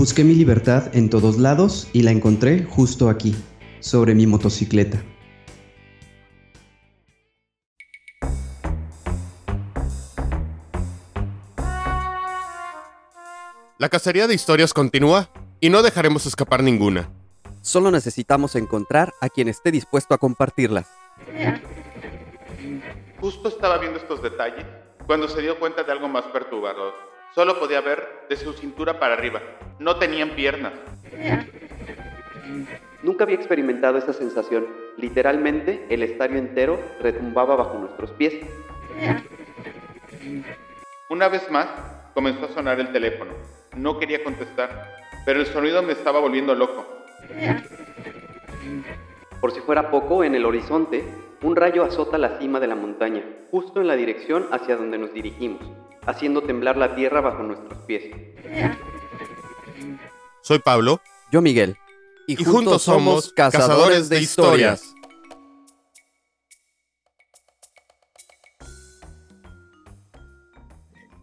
Busqué mi libertad en todos lados y la encontré justo aquí, sobre mi motocicleta. La cacería de historias continúa y no dejaremos escapar ninguna. Solo necesitamos encontrar a quien esté dispuesto a compartirlas. Justo estaba viendo estos detalles cuando se dio cuenta de algo más perturbador. Solo podía ver de su cintura para arriba. No tenían piernas. Nunca había experimentado esta sensación. Literalmente, el estadio entero retumbaba bajo nuestros pies. Una vez más, comenzó a sonar el teléfono. No quería contestar, pero el sonido me estaba volviendo loco. Por si fuera poco, en el horizonte, un rayo azota la cima de la montaña, justo en la dirección hacia donde nos dirigimos, haciendo temblar la tierra bajo nuestros pies. Soy Pablo. Yo Miguel. Y, juntos somos cazadores de historias.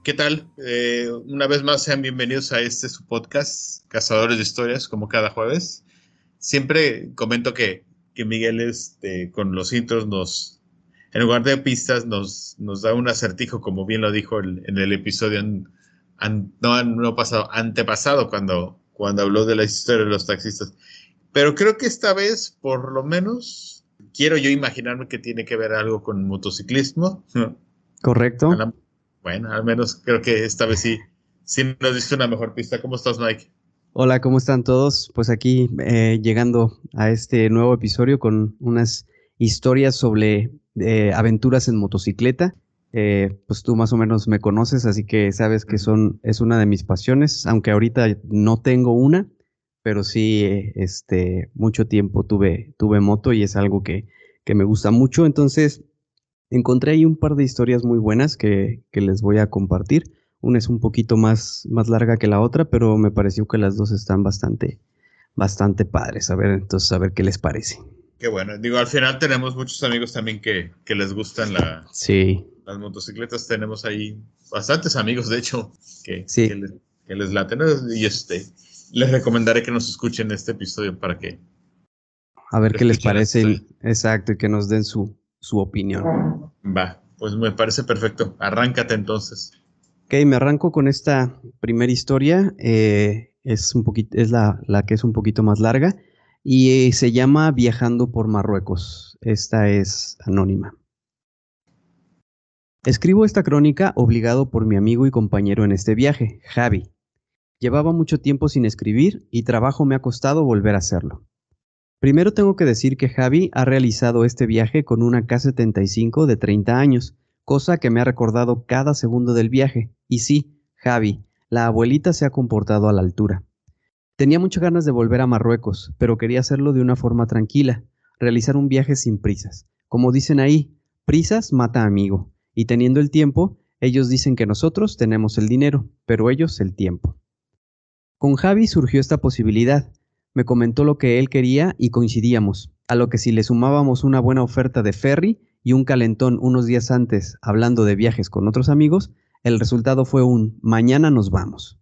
¿Qué tal? Eh, una vez más sean bienvenidos a este su podcast, Cazadores de Historias, como cada jueves. Siempre comento que, que Miguel este, con los intros nos, en lugar de pistas, nos, nos da un acertijo, como bien lo dijo el- en el episodio an- no, no pasado, antepasado, cuando, cuando habló de la historia de los taxistas. Pero creo que esta vez, por lo menos, quiero yo imaginarme que tiene que ver algo con motociclismo. ¿Correcto? La- Bueno, al menos creo que esta vez sí, sí nos diste una mejor pista. ¿Cómo estás, Mike? Hola, ¿cómo están todos? Pues aquí eh, llegando a este nuevo episodio con unas historias sobre eh, aventuras en motocicleta. Eh, pues tú más o menos me conoces, así que sabes que son, es una de mis pasiones, aunque ahorita no tengo una, pero sí, este, mucho tiempo tuve, tuve moto y es algo que, que me gusta mucho. Entonces, encontré ahí un par de historias muy buenas que, que les voy a compartir. Una es un poquito más, más larga que la otra, pero me pareció que las dos están bastante, bastante padres. A ver, entonces, a ver qué les parece. Qué bueno. Digo, al final tenemos muchos amigos también que, que les gustan la- Sí, las motocicletas. Tenemos ahí bastantes amigos, de hecho, que, Sí. que, les, que les laten. Y este, les recomendaré que nos escuchen este episodio para que... a ver qué les parece. esto. Exacto, y que nos den su, su opinión. Va, pues me parece perfecto. Arráncate entonces. Ok, me arranco con esta primera historia. eh, es un poquito, es la, la que es un poquito más larga y eh, se llama Viajando por Marruecos. Esta es anónima. Escribo esta crónica obligado por mi amigo y compañero en este viaje, Javi. Llevaba mucho tiempo sin escribir y trabajo me ha costado volver a hacerlo. Primero tengo que decir que Javi ha realizado este viaje con una K75 de 30 años, cosa que me ha recordado cada segundo del viaje. Y sí, Javi, la abuelita se ha comportado a la altura. Tenía muchas ganas de volver a Marruecos, pero quería hacerlo de una forma tranquila, realizar un viaje sin prisas. Como dicen ahí, prisas mata amigo, y teniendo el tiempo, ellos dicen que nosotros tenemos el dinero, pero ellos el tiempo. Con Javi surgió esta posibilidad. Me comentó lo que él quería y coincidíamos, a lo que si le sumábamos una buena oferta de ferry y un calentón unos días antes hablando de viajes con otros amigos, el resultado fue un mañana nos vamos.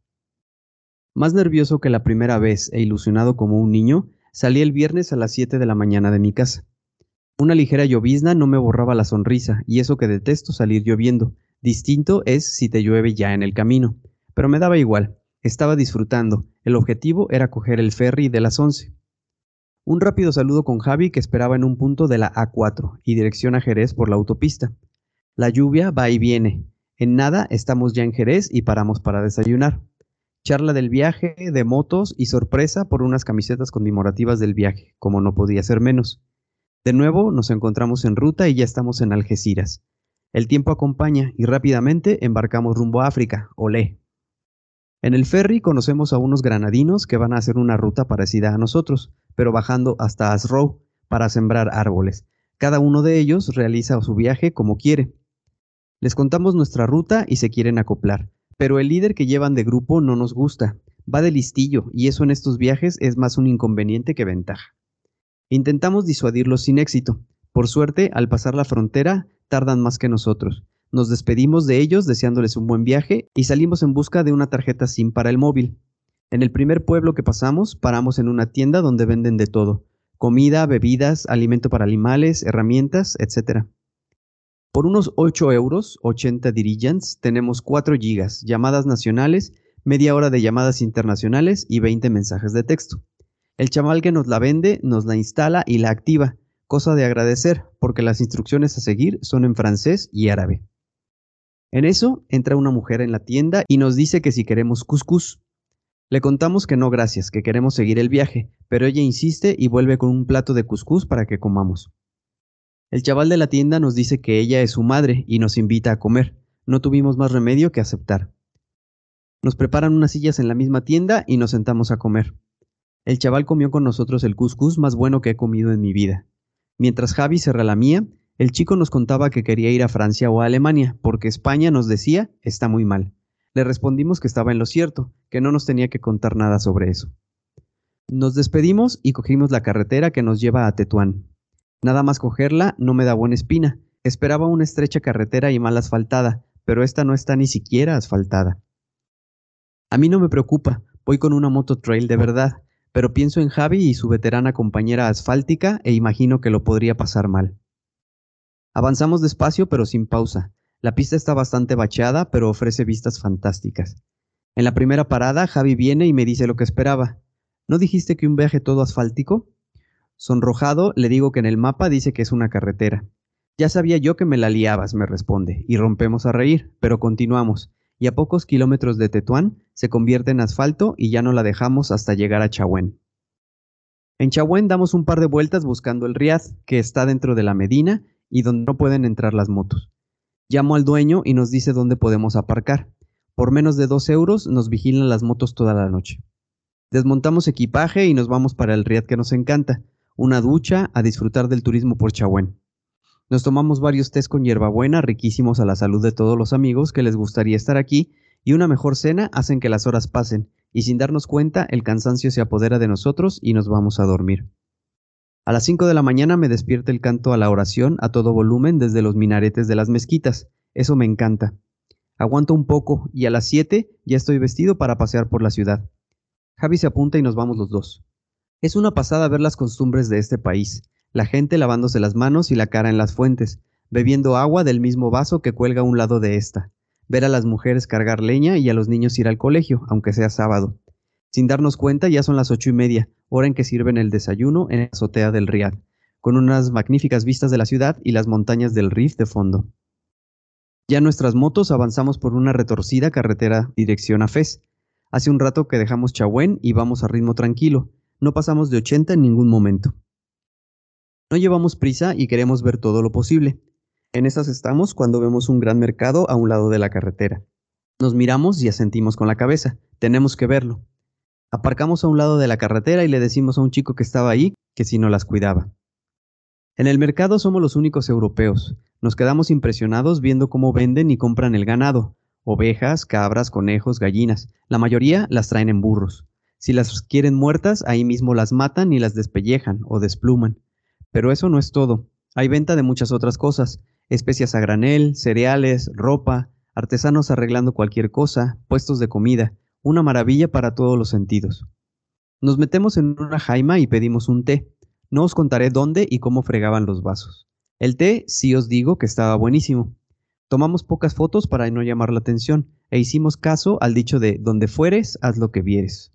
Más nervioso que la primera vez e ilusionado como un niño, salí el viernes a las 7 de la mañana de mi casa. Una ligera llovizna no me borraba la sonrisa, y eso que detesto salir lloviendo. Distinto es si te llueve ya en el camino. Pero me daba igual, estaba disfrutando. El objetivo era coger el ferry de las 11. Un rápido saludo con Javi que esperaba en un punto de la A4 y dirección a Jerez por la autopista. La lluvia va y viene. En nada estamos ya en Jerez y paramos para desayunar. Charla del viaje, de motos y sorpresa por unas camisetas conmemorativas del viaje, como no podía ser menos. De nuevo nos encontramos en ruta y ya estamos en Algeciras. El tiempo acompaña y rápidamente embarcamos rumbo a África, olé. En el ferry conocemos a unos granadinos que van a hacer una ruta parecida a nosotros, pero bajando hasta Asrow para sembrar árboles. Cada uno de ellos realiza su viaje como quiere. Les contamos nuestra ruta y se quieren acoplar, pero el líder que llevan de grupo no nos gusta, va de listillo y eso en estos viajes es más un inconveniente que ventaja. Intentamos disuadirlos sin éxito. Por suerte, al pasar la frontera, tardan más que nosotros. Nos despedimos de ellos deseándoles un buen viaje y salimos en busca de una tarjeta SIM para el móvil. En el primer pueblo que pasamos, paramos en una tienda donde venden de todo, comida, bebidas, alimento para animales, herramientas, etc. Por unos 8 euros, 80 dirigents, tenemos 4 gigas, llamadas nacionales, media hora de llamadas internacionales y 20 mensajes de texto. El chaval que nos la vende nos la instala y la activa, cosa de agradecer, porque las instrucciones a seguir son en francés y árabe. En eso entra una mujer en la tienda y nos dice que si queremos couscous. Le contamos que no gracias, que queremos seguir el viaje, pero ella insiste y vuelve con un plato de cuscús para que comamos. El chaval de la tienda nos dice que ella es su madre y nos invita a comer. No tuvimos más remedio que aceptar. Nos preparan unas sillas en la misma tienda y nos sentamos a comer. El chaval comió con nosotros el cuscús más bueno que he comido en mi vida. Mientras Javi se relamía, el chico nos contaba que quería ir a Francia o a Alemania, porque España nos decía está muy mal. Le respondimos que estaba en lo cierto, que no nos tenía que contar nada sobre eso. Nos despedimos y cogimos la carretera que nos lleva a Tetuán. Nada más cogerla no me da buena espina. Esperaba una estrecha carretera y mal asfaltada, pero esta no está ni siquiera asfaltada. A mí no me preocupa, voy con una moto trail de verdad, pero pienso en Javi y su veterana compañera asfáltica e imagino que lo podría pasar mal. Avanzamos despacio pero sin pausa. La pista está bastante bacheada, pero ofrece vistas fantásticas. En la primera parada, Javi viene y me dice lo que esperaba. ¿No dijiste que un viaje todo asfáltico? Sonrojado, le digo que en el mapa dice que es una carretera. Ya sabía yo que me la liabas, me responde, y rompemos a reír, pero continuamos, y a pocos kilómetros de Tetuán se convierte en asfalto y ya no la dejamos hasta llegar a Chahuén. En Chahuén damos un par de vueltas buscando el Riad, que está dentro de la Medina y donde no pueden entrar las motos. Llamo al dueño y nos dice dónde podemos aparcar. Por menos de dos euros nos vigilan las motos toda la noche. Desmontamos equipaje y nos vamos para el Riad que nos encanta, una ducha a disfrutar del turismo por Chahuén. Nos tomamos varios tés con hierbabuena riquísimos a la salud de todos los amigos que les gustaría estar aquí y una mejor cena hacen que las horas pasen y sin darnos cuenta el cansancio se apodera de nosotros y nos vamos a dormir. A las 5 de la mañana me despierta el canto a la oración a todo volumen desde los minaretes de las mezquitas. Eso me encanta. Aguanto un poco y a las 7 ya estoy vestido para pasear por la ciudad. Javi se apunta y nos vamos los dos. Es una pasada ver las costumbres de este país, la gente lavándose las manos y la cara en las fuentes, bebiendo agua del mismo vaso que cuelga a un lado de esta, ver a las mujeres cargar leña y a los niños ir al colegio, aunque sea sábado. Sin darnos cuenta ya son las ocho y media, hora en que sirven el desayuno en la azotea del Riad, con unas magníficas vistas de la ciudad y las montañas del Rif de fondo. Ya nuestras motos avanzamos por una retorcida carretera dirección a Fez. Hace un rato que dejamos Chahuén y vamos a ritmo tranquilo. No pasamos de 80 en ningún momento. No llevamos prisa y queremos ver todo lo posible. En esas estamos cuando vemos un gran mercado a un lado de la carretera. Nos miramos y asentimos con la cabeza. Tenemos que verlo. Aparcamos a un lado de la carretera y le decimos a un chico que estaba ahí que si no las cuidaba. En el mercado somos los únicos europeos. Nos quedamos impresionados viendo cómo venden y compran el ganado. Ovejas, cabras, conejos, gallinas. La mayoría las traen en burros. Si las quieren muertas, ahí mismo las matan y las despellejan o despluman. Pero eso no es todo. Hay venta de muchas otras cosas. Especias a granel, cereales, ropa, artesanos arreglando cualquier cosa, puestos de comida una maravilla para todos los sentidos. Nos metemos en una jaima y pedimos un té. No os contaré dónde y cómo fregaban los vasos. El té sí os digo que estaba buenísimo. Tomamos pocas fotos para no llamar la atención e hicimos caso al dicho de donde fueres, haz lo que vieres.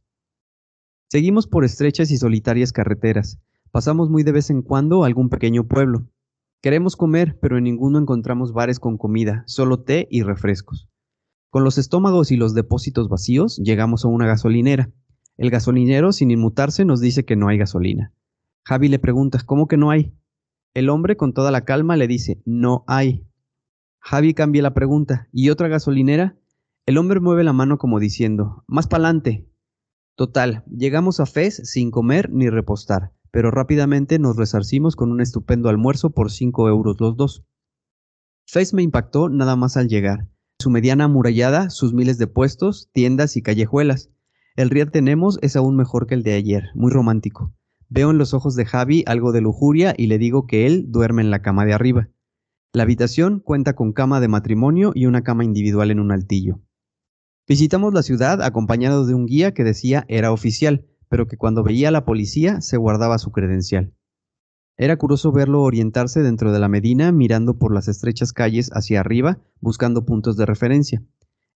Seguimos por estrechas y solitarias carreteras. Pasamos muy de vez en cuando a algún pequeño pueblo. Queremos comer, pero en ninguno encontramos bares con comida, solo té y refrescos. Con los estómagos y los depósitos vacíos, llegamos a una gasolinera. El gasolinero, sin inmutarse, nos dice que no hay gasolina. Javi le pregunta, ¿cómo que no hay? El hombre, con toda la calma, le dice, no hay. Javi cambia la pregunta, ¿y otra gasolinera? El hombre mueve la mano como diciendo, más pa'lante. Total, llegamos a Fez sin comer ni repostar, pero rápidamente nos resarcimos con un estupendo almuerzo por cinco euros los dos. Fez me impactó nada más al llegar su mediana amurallada, sus miles de puestos, tiendas y callejuelas. El Riad tenemos es aún mejor que el de ayer, muy romántico. Veo en los ojos de Javi algo de lujuria y le digo que él duerme en la cama de arriba. La habitación cuenta con cama de matrimonio y una cama individual en un altillo. Visitamos la ciudad acompañado de un guía que decía era oficial, pero que cuando veía a la policía se guardaba su credencial. Era curioso verlo orientarse dentro de la Medina mirando por las estrechas calles hacia arriba buscando puntos de referencia.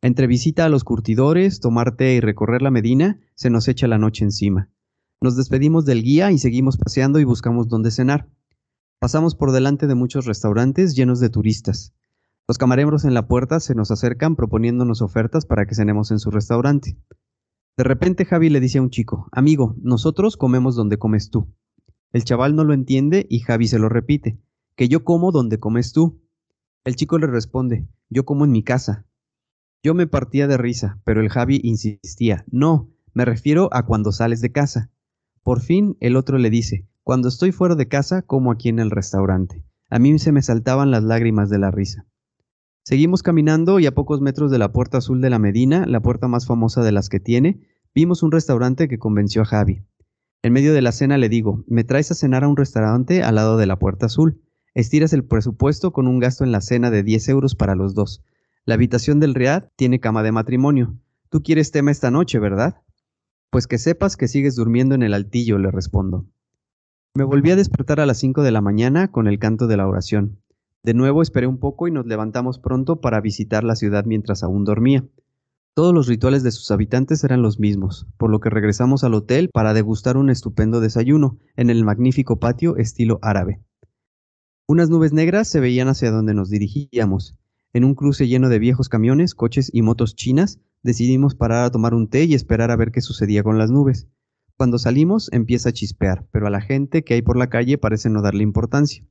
Entre visita a los curtidores, tomar té y recorrer la Medina, se nos echa la noche encima. Nos despedimos del guía y seguimos paseando y buscamos dónde cenar. Pasamos por delante de muchos restaurantes llenos de turistas. Los camareros en la puerta se nos acercan proponiéndonos ofertas para que cenemos en su restaurante. De repente Javi le dice a un chico, amigo, nosotros comemos donde comes tú. El chaval no lo entiende y Javi se lo repite, que yo como donde comes tú. El chico le responde, yo como en mi casa. Yo me partía de risa, pero el Javi insistía, no, me refiero a cuando sales de casa. Por fin el otro le dice, cuando estoy fuera de casa como aquí en el restaurante. A mí se me saltaban las lágrimas de la risa. Seguimos caminando y a pocos metros de la puerta azul de la Medina, la puerta más famosa de las que tiene, vimos un restaurante que convenció a Javi. En medio de la cena le digo, me traes a cenar a un restaurante al lado de la puerta azul. Estiras el presupuesto con un gasto en la cena de 10 euros para los dos. La habitación del Riad tiene cama de matrimonio. Tú quieres tema esta noche, ¿verdad? Pues que sepas que sigues durmiendo en el altillo, le respondo. Me volví a despertar a las 5 de la mañana con el canto de la oración. De nuevo esperé un poco y nos levantamos pronto para visitar la ciudad mientras aún dormía. Todos los rituales de sus habitantes eran los mismos, por lo que regresamos al hotel para degustar un estupendo desayuno en el magnífico patio estilo árabe. Unas nubes negras se veían hacia donde nos dirigíamos. En un cruce lleno de viejos camiones, coches y motos chinas, decidimos parar a tomar un té y esperar a ver qué sucedía con las nubes. Cuando salimos empieza a chispear, pero a la gente que hay por la calle parece no darle importancia.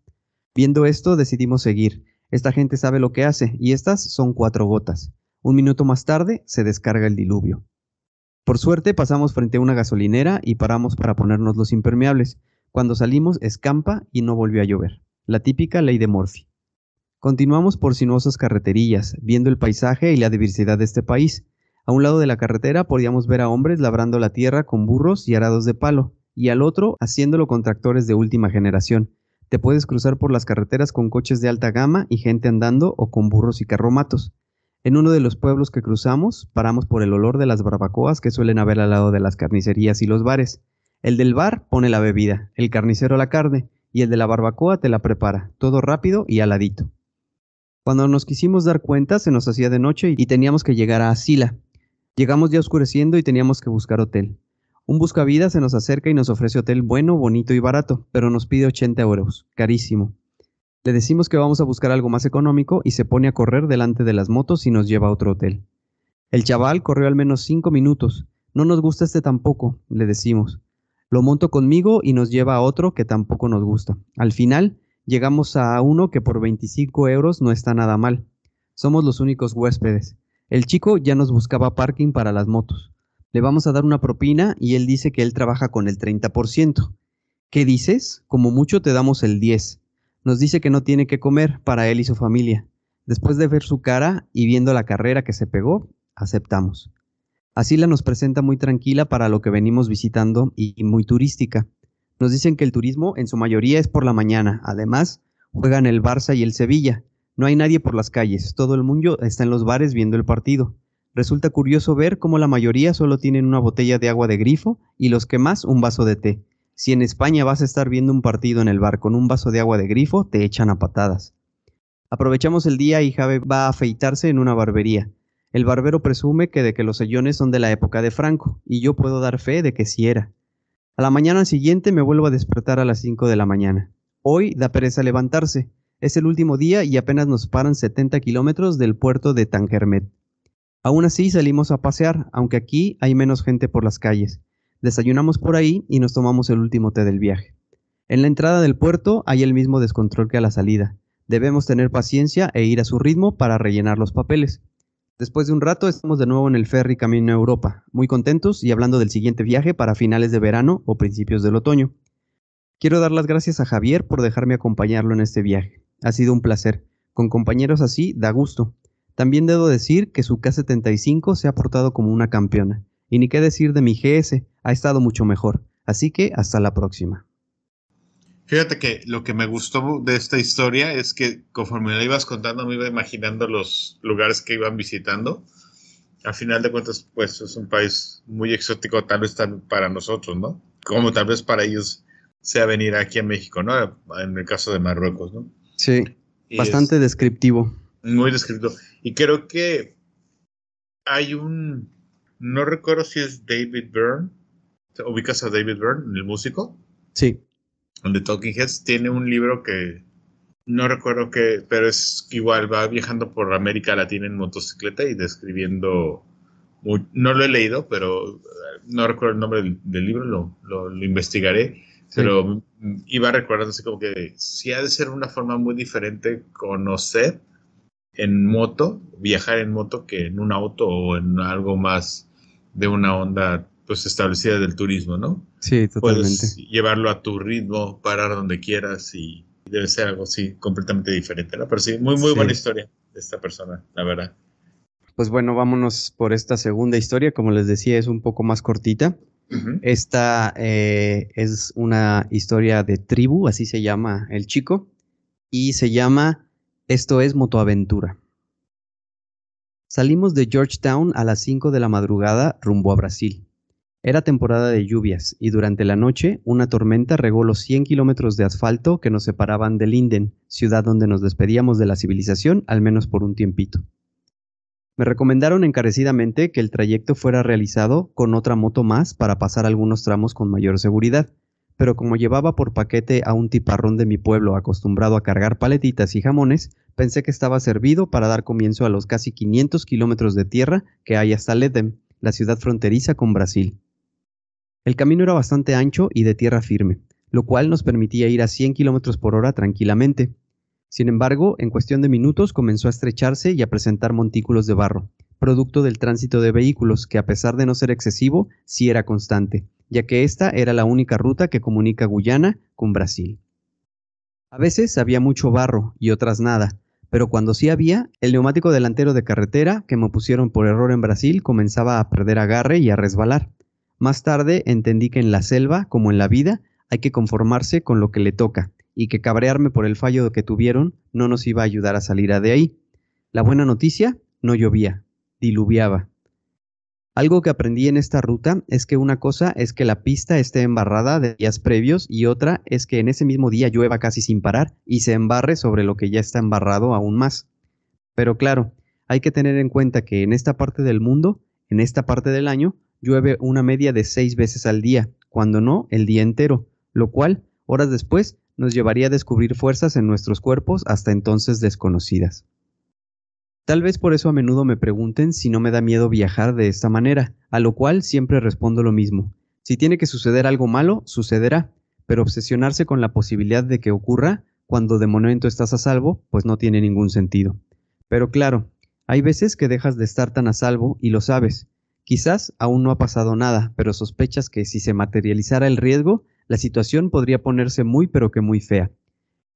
Viendo esto decidimos seguir. Esta gente sabe lo que hace, y estas son cuatro gotas. Un minuto más tarde se descarga el diluvio. Por suerte pasamos frente a una gasolinera y paramos para ponernos los impermeables. Cuando salimos escampa y no volvió a llover. La típica ley de Morphy. Continuamos por sinuosas carreterillas, viendo el paisaje y la diversidad de este país. A un lado de la carretera podíamos ver a hombres labrando la tierra con burros y arados de palo, y al otro haciéndolo con tractores de última generación. Te puedes cruzar por las carreteras con coches de alta gama y gente andando o con burros y carromatos. En uno de los pueblos que cruzamos, paramos por el olor de las barbacoas que suelen haber al lado de las carnicerías y los bares. El del bar pone la bebida, el carnicero la carne, y el de la barbacoa te la prepara, todo rápido y aladito. Cuando nos quisimos dar cuenta, se nos hacía de noche y teníamos que llegar a Asila. Llegamos ya oscureciendo y teníamos que buscar hotel. Un buscavidas se nos acerca y nos ofrece hotel bueno, bonito y barato, pero nos pide 80 euros, carísimo. Le decimos que vamos a buscar algo más económico y se pone a correr delante de las motos y nos lleva a otro hotel. El chaval corrió al menos cinco minutos. No nos gusta este tampoco, le decimos. Lo monto conmigo y nos lleva a otro que tampoco nos gusta. Al final, llegamos a uno que por 25 euros no está nada mal. Somos los únicos huéspedes. El chico ya nos buscaba parking para las motos. Le vamos a dar una propina y él dice que él trabaja con el 30%. ¿Qué dices? Como mucho te damos el 10. Nos dice que no tiene que comer para él y su familia. Después de ver su cara y viendo la carrera que se pegó, aceptamos. Así nos presenta muy tranquila para lo que venimos visitando y muy turística. Nos dicen que el turismo en su mayoría es por la mañana. Además, juegan el Barça y el Sevilla. No hay nadie por las calles, todo el mundo está en los bares viendo el partido. Resulta curioso ver cómo la mayoría solo tienen una botella de agua de grifo y los que más un vaso de té. Si en España vas a estar viendo un partido en el bar con un vaso de agua de grifo, te echan a patadas. Aprovechamos el día y Jave va a afeitarse en una barbería. El barbero presume que de que los sellones son de la época de Franco, y yo puedo dar fe de que sí era. A la mañana siguiente me vuelvo a despertar a las 5 de la mañana. Hoy da pereza levantarse. Es el último día y apenas nos paran 70 kilómetros del puerto de Tangermet. Aún así salimos a pasear, aunque aquí hay menos gente por las calles. Desayunamos por ahí y nos tomamos el último té del viaje. En la entrada del puerto hay el mismo descontrol que a la salida. Debemos tener paciencia e ir a su ritmo para rellenar los papeles. Después de un rato estamos de nuevo en el ferry camino a Europa, muy contentos y hablando del siguiente viaje para finales de verano o principios del otoño. Quiero dar las gracias a Javier por dejarme acompañarlo en este viaje. Ha sido un placer. Con compañeros así da gusto. También debo decir que su K-75 se ha portado como una campeona. Y ni qué decir de mi GS, ha estado mucho mejor. Así que hasta la próxima. Fíjate que lo que me gustó de esta historia es que conforme la ibas contando me iba imaginando los lugares que iban visitando. al final de cuentas, pues es un país muy exótico, tal vez para nosotros, ¿no? Como tal vez para ellos sea venir aquí a México, ¿no? En el caso de Marruecos, ¿no? Sí, bastante descriptivo. Muy descriptivo. Y creo que hay un, no recuerdo si es David Byrne, ubicas a David Byrne, el músico. Sí. Donde Talking Heads tiene un libro que no recuerdo qué, pero es igual, va viajando por América Latina en motocicleta y describiendo, no lo he leído, pero no recuerdo el nombre del, libro, lo, lo investigaré pero iba recordando así como que si ha de ser una forma muy diferente conocer en moto, viajar en moto que en un auto o en algo más de una onda pues establecida del turismo, ¿no? Sí, totalmente. Puedes llevarlo a tu ritmo, parar donde quieras y debe ser algo así completamente diferente, ¿no? Pero sí, muy, muy buena historia de esta persona, la verdad. Pues bueno, vámonos por esta segunda historia. Como les decía, es un poco más cortita. Esta eh, es una historia de tribu, así se llama el chico, y se llama Esto es Motoaventura. Salimos de Georgetown a las 5 de la madrugada rumbo a Brasil. Era temporada de lluvias y durante la noche una tormenta regó los 100 kilómetros de asfalto que nos separaban de Linden, ciudad donde nos despedíamos de la civilización al menos por un tiempito. Me recomendaron encarecidamente que el trayecto fuera realizado con otra moto más para pasar algunos tramos con mayor seguridad, pero como llevaba por paquete a un tiparrón de mi pueblo acostumbrado a cargar paletitas y jamones, pensé que estaba servido para dar comienzo a los casi 500 kilómetros de tierra que hay hasta Ledem, la ciudad fronteriza con Brasil. El camino era bastante ancho y de tierra firme, lo cual nos permitía ir a 100 kilómetros por hora tranquilamente, sin embargo, en cuestión de minutos comenzó a estrecharse y a presentar montículos de barro, producto del tránsito de vehículos que a pesar de no ser excesivo, sí era constante, ya que esta era la única ruta que comunica Guyana con Brasil. A veces había mucho barro y otras nada, pero cuando sí había, el neumático delantero de carretera que me pusieron por error en Brasil comenzaba a perder agarre y a resbalar. Más tarde entendí que en la selva, como en la vida, hay que conformarse con lo que le toca, y que cabrearme por el fallo que tuvieron no nos iba a ayudar a salir de ahí. La buena noticia, no llovía, diluviaba. Algo que aprendí en esta ruta es que una cosa es que la pista esté embarrada de días previos y otra es que en ese mismo día llueva casi sin parar y se embarre sobre lo que ya está embarrado aún más. Pero claro, hay que tener en cuenta que en esta parte del mundo, en esta parte del año, llueve una media de seis veces al día, cuando no el día entero, lo cual, horas después, nos llevaría a descubrir fuerzas en nuestros cuerpos hasta entonces desconocidas. Tal vez por eso a menudo me pregunten si no me da miedo viajar de esta manera, a lo cual siempre respondo lo mismo. Si tiene que suceder algo malo, sucederá, pero obsesionarse con la posibilidad de que ocurra cuando de momento estás a salvo, pues no tiene ningún sentido. Pero claro, hay veces que dejas de estar tan a salvo y lo sabes. Quizás aún no ha pasado nada, pero sospechas que si se materializara el riesgo, la situación podría ponerse muy pero que muy fea.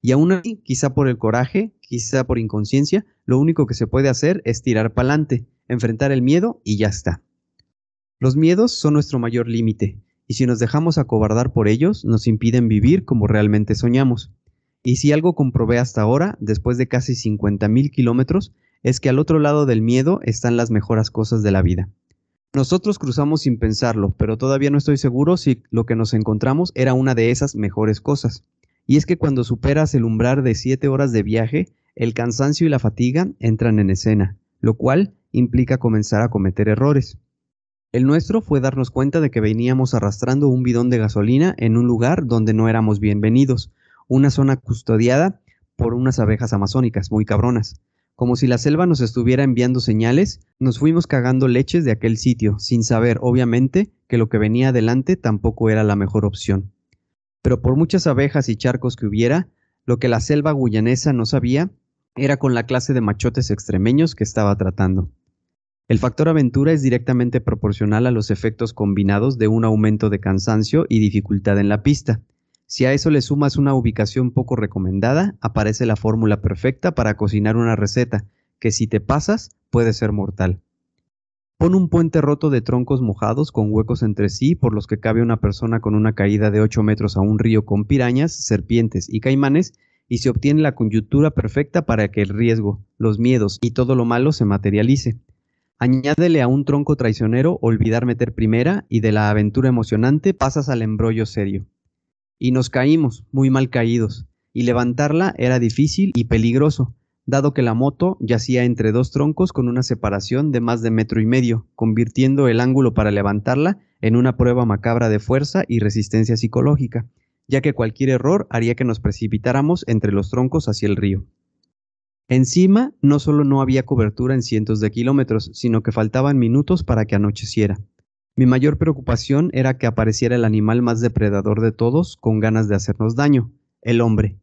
Y aún así, quizá por el coraje, quizá por inconsciencia, lo único que se puede hacer es tirar pa'lante, enfrentar el miedo y ya está. Los miedos son nuestro mayor límite, y si nos dejamos acobardar por ellos, nos impiden vivir como realmente soñamos. Y si algo comprobé hasta ahora, después de casi 50.000 kilómetros, es que al otro lado del miedo están las mejores cosas de la vida. Nosotros cruzamos sin pensarlo, pero todavía no estoy seguro si lo que nos encontramos era una de esas mejores cosas. Y es que cuando superas el umbral de siete horas de viaje, el cansancio y la fatiga entran en escena, lo cual implica comenzar a cometer errores. El nuestro fue darnos cuenta de que veníamos arrastrando un bidón de gasolina en un lugar donde no éramos bienvenidos, una zona custodiada por unas abejas amazónicas muy cabronas. Como si la selva nos estuviera enviando señales, nos fuimos cagando leches de aquel sitio, sin saber, obviamente, que lo que venía adelante tampoco era la mejor opción. Pero por muchas abejas y charcos que hubiera, lo que la selva guyanesa no sabía era con la clase de machotes extremeños que estaba tratando. El factor aventura es directamente proporcional a los efectos combinados de un aumento de cansancio y dificultad en la pista, si a eso le sumas una ubicación poco recomendada, aparece la fórmula perfecta para cocinar una receta que si te pasas puede ser mortal. Pon un puente roto de troncos mojados con huecos entre sí por los que cabe una persona con una caída de 8 metros a un río con pirañas, serpientes y caimanes y se obtiene la coyuntura perfecta para que el riesgo, los miedos y todo lo malo se materialice. Añádele a un tronco traicionero olvidar meter primera y de la aventura emocionante pasas al embrollo serio. Y nos caímos, muy mal caídos, y levantarla era difícil y peligroso, dado que la moto yacía entre dos troncos con una separación de más de metro y medio, convirtiendo el ángulo para levantarla en una prueba macabra de fuerza y resistencia psicológica, ya que cualquier error haría que nos precipitáramos entre los troncos hacia el río. Encima, no solo no había cobertura en cientos de kilómetros, sino que faltaban minutos para que anocheciera. Mi mayor preocupación era que apareciera el animal más depredador de todos, con ganas de hacernos daño, el hombre.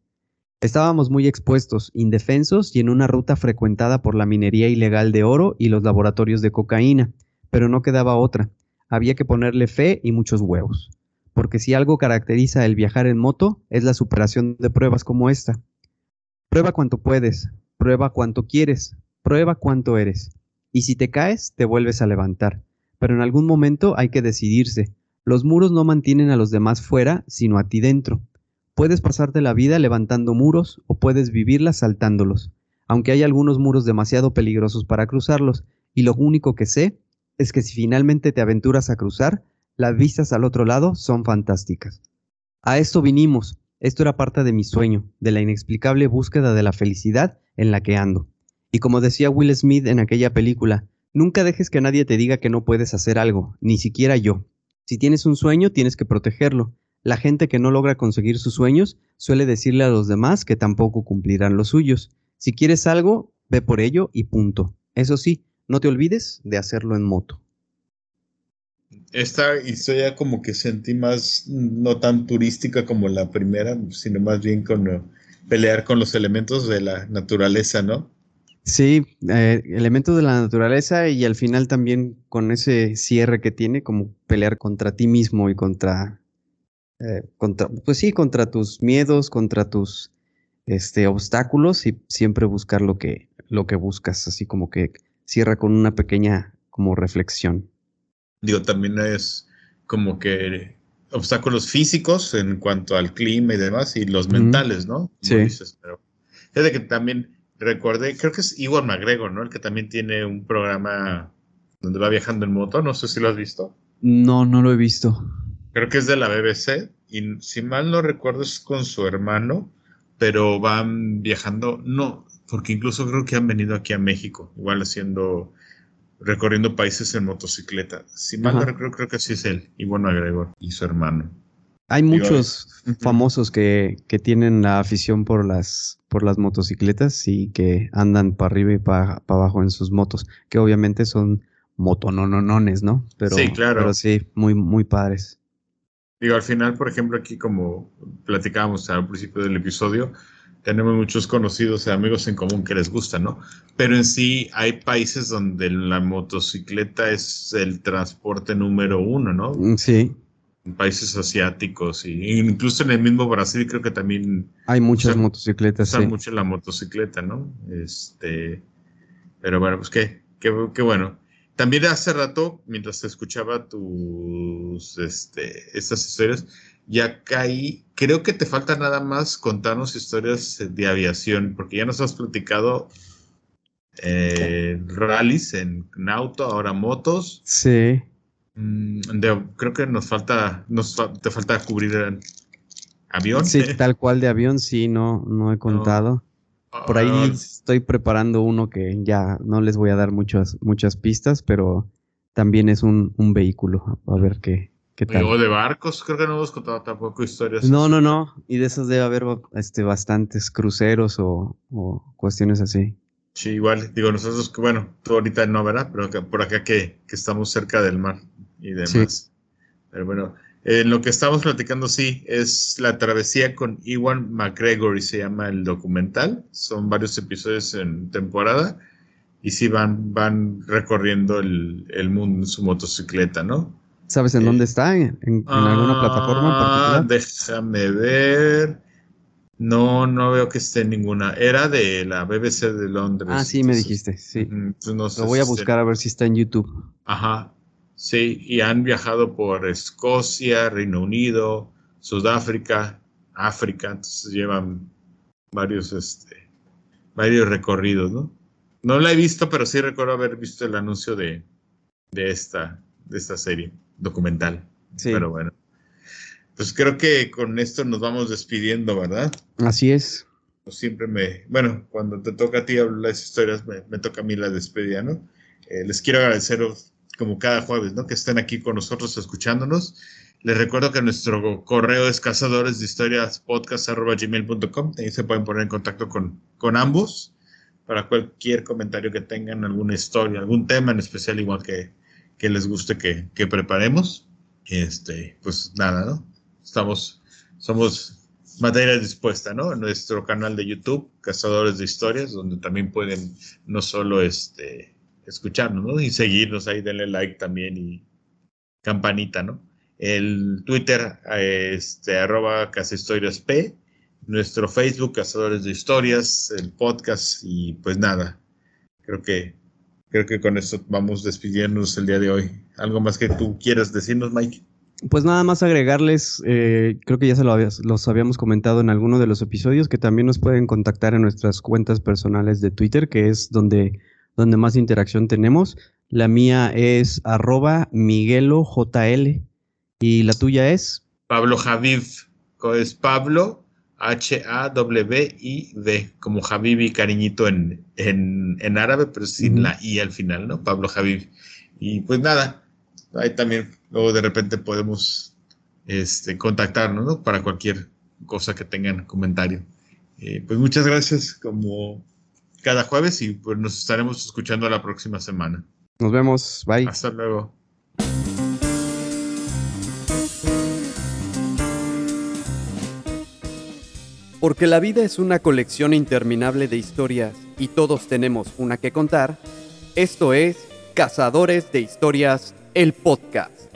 Estábamos muy expuestos, indefensos y en una ruta frecuentada por la minería ilegal de oro y los laboratorios de cocaína, pero no quedaba otra. Había que ponerle fe y muchos huevos. Porque si algo caracteriza el viajar en moto es la superación de pruebas como esta. Prueba cuanto puedes, Prueba cuánto quieres, prueba cuánto eres. Y si te caes, te vuelves a levantar. Pero en algún momento hay que decidirse. Los muros no mantienen a los demás fuera, sino a ti dentro. Puedes pasarte la vida levantando muros o puedes vivirla saltándolos, aunque hay algunos muros demasiado peligrosos para cruzarlos, y lo único que sé es que si finalmente te aventuras a cruzar, las vistas al otro lado son fantásticas. A esto vinimos, esto era parte de mi sueño, de la inexplicable búsqueda de la felicidad en la que ando. Y como decía Will Smith en aquella película, nunca dejes que nadie te diga que no puedes hacer algo, ni siquiera yo. Si tienes un sueño, tienes que protegerlo. La gente que no logra conseguir sus sueños suele decirle a los demás que tampoco cumplirán los suyos. Si quieres algo, ve por ello y punto. Eso sí, no te olvides de hacerlo en moto. Esta historia como que sentí más no tan turística como la primera, sino más bien con pelear con los elementos de la naturaleza, ¿no? Sí, eh, elementos de la naturaleza y al final también con ese cierre que tiene, como pelear contra ti mismo y contra, eh, contra pues sí, contra tus miedos, contra tus este, obstáculos y siempre buscar lo que, lo que buscas, así como que cierra con una pequeña como reflexión. Digo, también es como que obstáculos físicos en cuanto al clima y demás, y los mentales, ¿no? sí. pero es que también recordé, creo que es Iwan McGregor, ¿no? El que también tiene un programa donde va viajando en moto, no sé si lo has visto. No, no lo he visto. Creo que es de la BBC, y si mal no recuerdo es con su hermano, pero van viajando, no, porque incluso creo que han venido aquí a México, igual haciendo recorriendo países en motocicleta. Si mal no recuerdo, creo que sí es él, y bueno, Gregor y su hermano. Hay muchos famosos que, que, tienen la afición por las, por las motocicletas y que andan para arriba y para abajo en sus motos, que obviamente son motononones, ¿no? Pero, sí, claro. Pero sí, muy, muy padres. Digo, al final, por ejemplo, aquí como platicábamos al principio del episodio, tenemos muchos conocidos y amigos en común que les gusta, ¿no? Pero en sí hay países donde la motocicleta es el transporte número uno, ¿no? Mm, sí. En países asiáticos y incluso en el mismo Brasil creo que también hay muchas motocicletas. Usan mucho la motocicleta, ¿no? Este, pero bueno, pues qué, qué, qué bueno. También hace rato, mientras escuchaba tus, este, estas historias, ya caí. Creo que te falta nada más contarnos historias de aviación, porque ya nos has platicado eh, rallies en, auto, ahora motos. Sí. Mm, creo que nos falta, nos te falta cubrir avión. Sí, tal cual de avión, sí, no, no he contado. Por ahí ah, estoy preparando uno que ya no les voy a dar muchas, muchas pistas, pero también es un, un vehículo. A ver qué, ¿Qué tal? O de barcos, creo que no hemos contado tampoco historias. No, no, no. Y de esos debe haber este, bastantes cruceros o, cuestiones así. Sí, igual. Digo, nosotros que, bueno, tú ahorita no, ¿verdad? Pero por acá que, estamos cerca del mar y demás. Pero bueno, en lo que estamos platicando, sí, es la travesía con Iwan McGregor y se llama el documental. Son varios episodios en temporada y sí van, van recorriendo el, el mundo en su motocicleta, ¿no? ¿Sabes en eh, dónde está? ¿En, alguna plataforma en? Déjame ver. No, no veo que esté en ninguna. Era de la BBC de Londres. Ah, sí, me dijiste, sí. Lo voy a buscar a ver si está en YouTube. Ajá. Sí, y han viajado por Escocia, Reino Unido, Sudáfrica, África, entonces llevan varios, este, varios recorridos, ¿no? No la he visto, pero sí recuerdo haber visto el anuncio de, de, esta, de esta serie documental. Sí. Pero bueno. Pues creo que con esto nos vamos despidiendo, ¿verdad? Así es. Siempre me, bueno, cuando te toca a ti hablar las historias, me, me toca a mí la despedida, ¿no? Eh, les quiero agradecer como cada jueves, ¿no? Que estén aquí con nosotros escuchándonos. Les recuerdo que nuestro correo es cazadores de historias. Ahí se pueden poner en contacto con, con ambos para cualquier comentario que tengan, alguna historia, algún tema en especial, igual que, que les guste que, que preparemos. Este, pues nada, ¿no? Estamos, somos materia dispuesta, ¿no? En nuestro canal de YouTube, Cazadores de Historias, donde también pueden no solo este, escucharnos, ¿no? Y seguirnos ahí, denle like también y campanita, ¿no? El Twitter, este, arroba P, nuestro Facebook, Cazadores de Historias, el podcast y pues nada, creo que, creo que con eso vamos despidiéndonos el día de hoy. ¿Algo más que tú quieras decirnos, Mike? Pues nada más agregarles, eh, creo que ya se lo habías- los habíamos comentado en alguno de los episodios, que también nos pueden contactar en nuestras cuentas personales de Twitter, que es donde, donde más interacción tenemos. La mía es arroba miguelojl y la tuya es... Pablo Javiv, co- es Pablo H-A-W-I-D, como Javib y cariñito en, en, en árabe, pero sin la I al final, ¿no? Pablo Javib. Y pues nada, ahí también luego de repente podemos este, contactarnos, ¿no? Para cualquier cosa que tengan comentario. Eh, pues muchas gracias como cada jueves y pues nos estaremos escuchando la próxima semana. Nos vemos, bye. Hasta luego. Porque la vida es una colección interminable de historias y todos tenemos una que contar, esto es Cazadores de Historias, el podcast.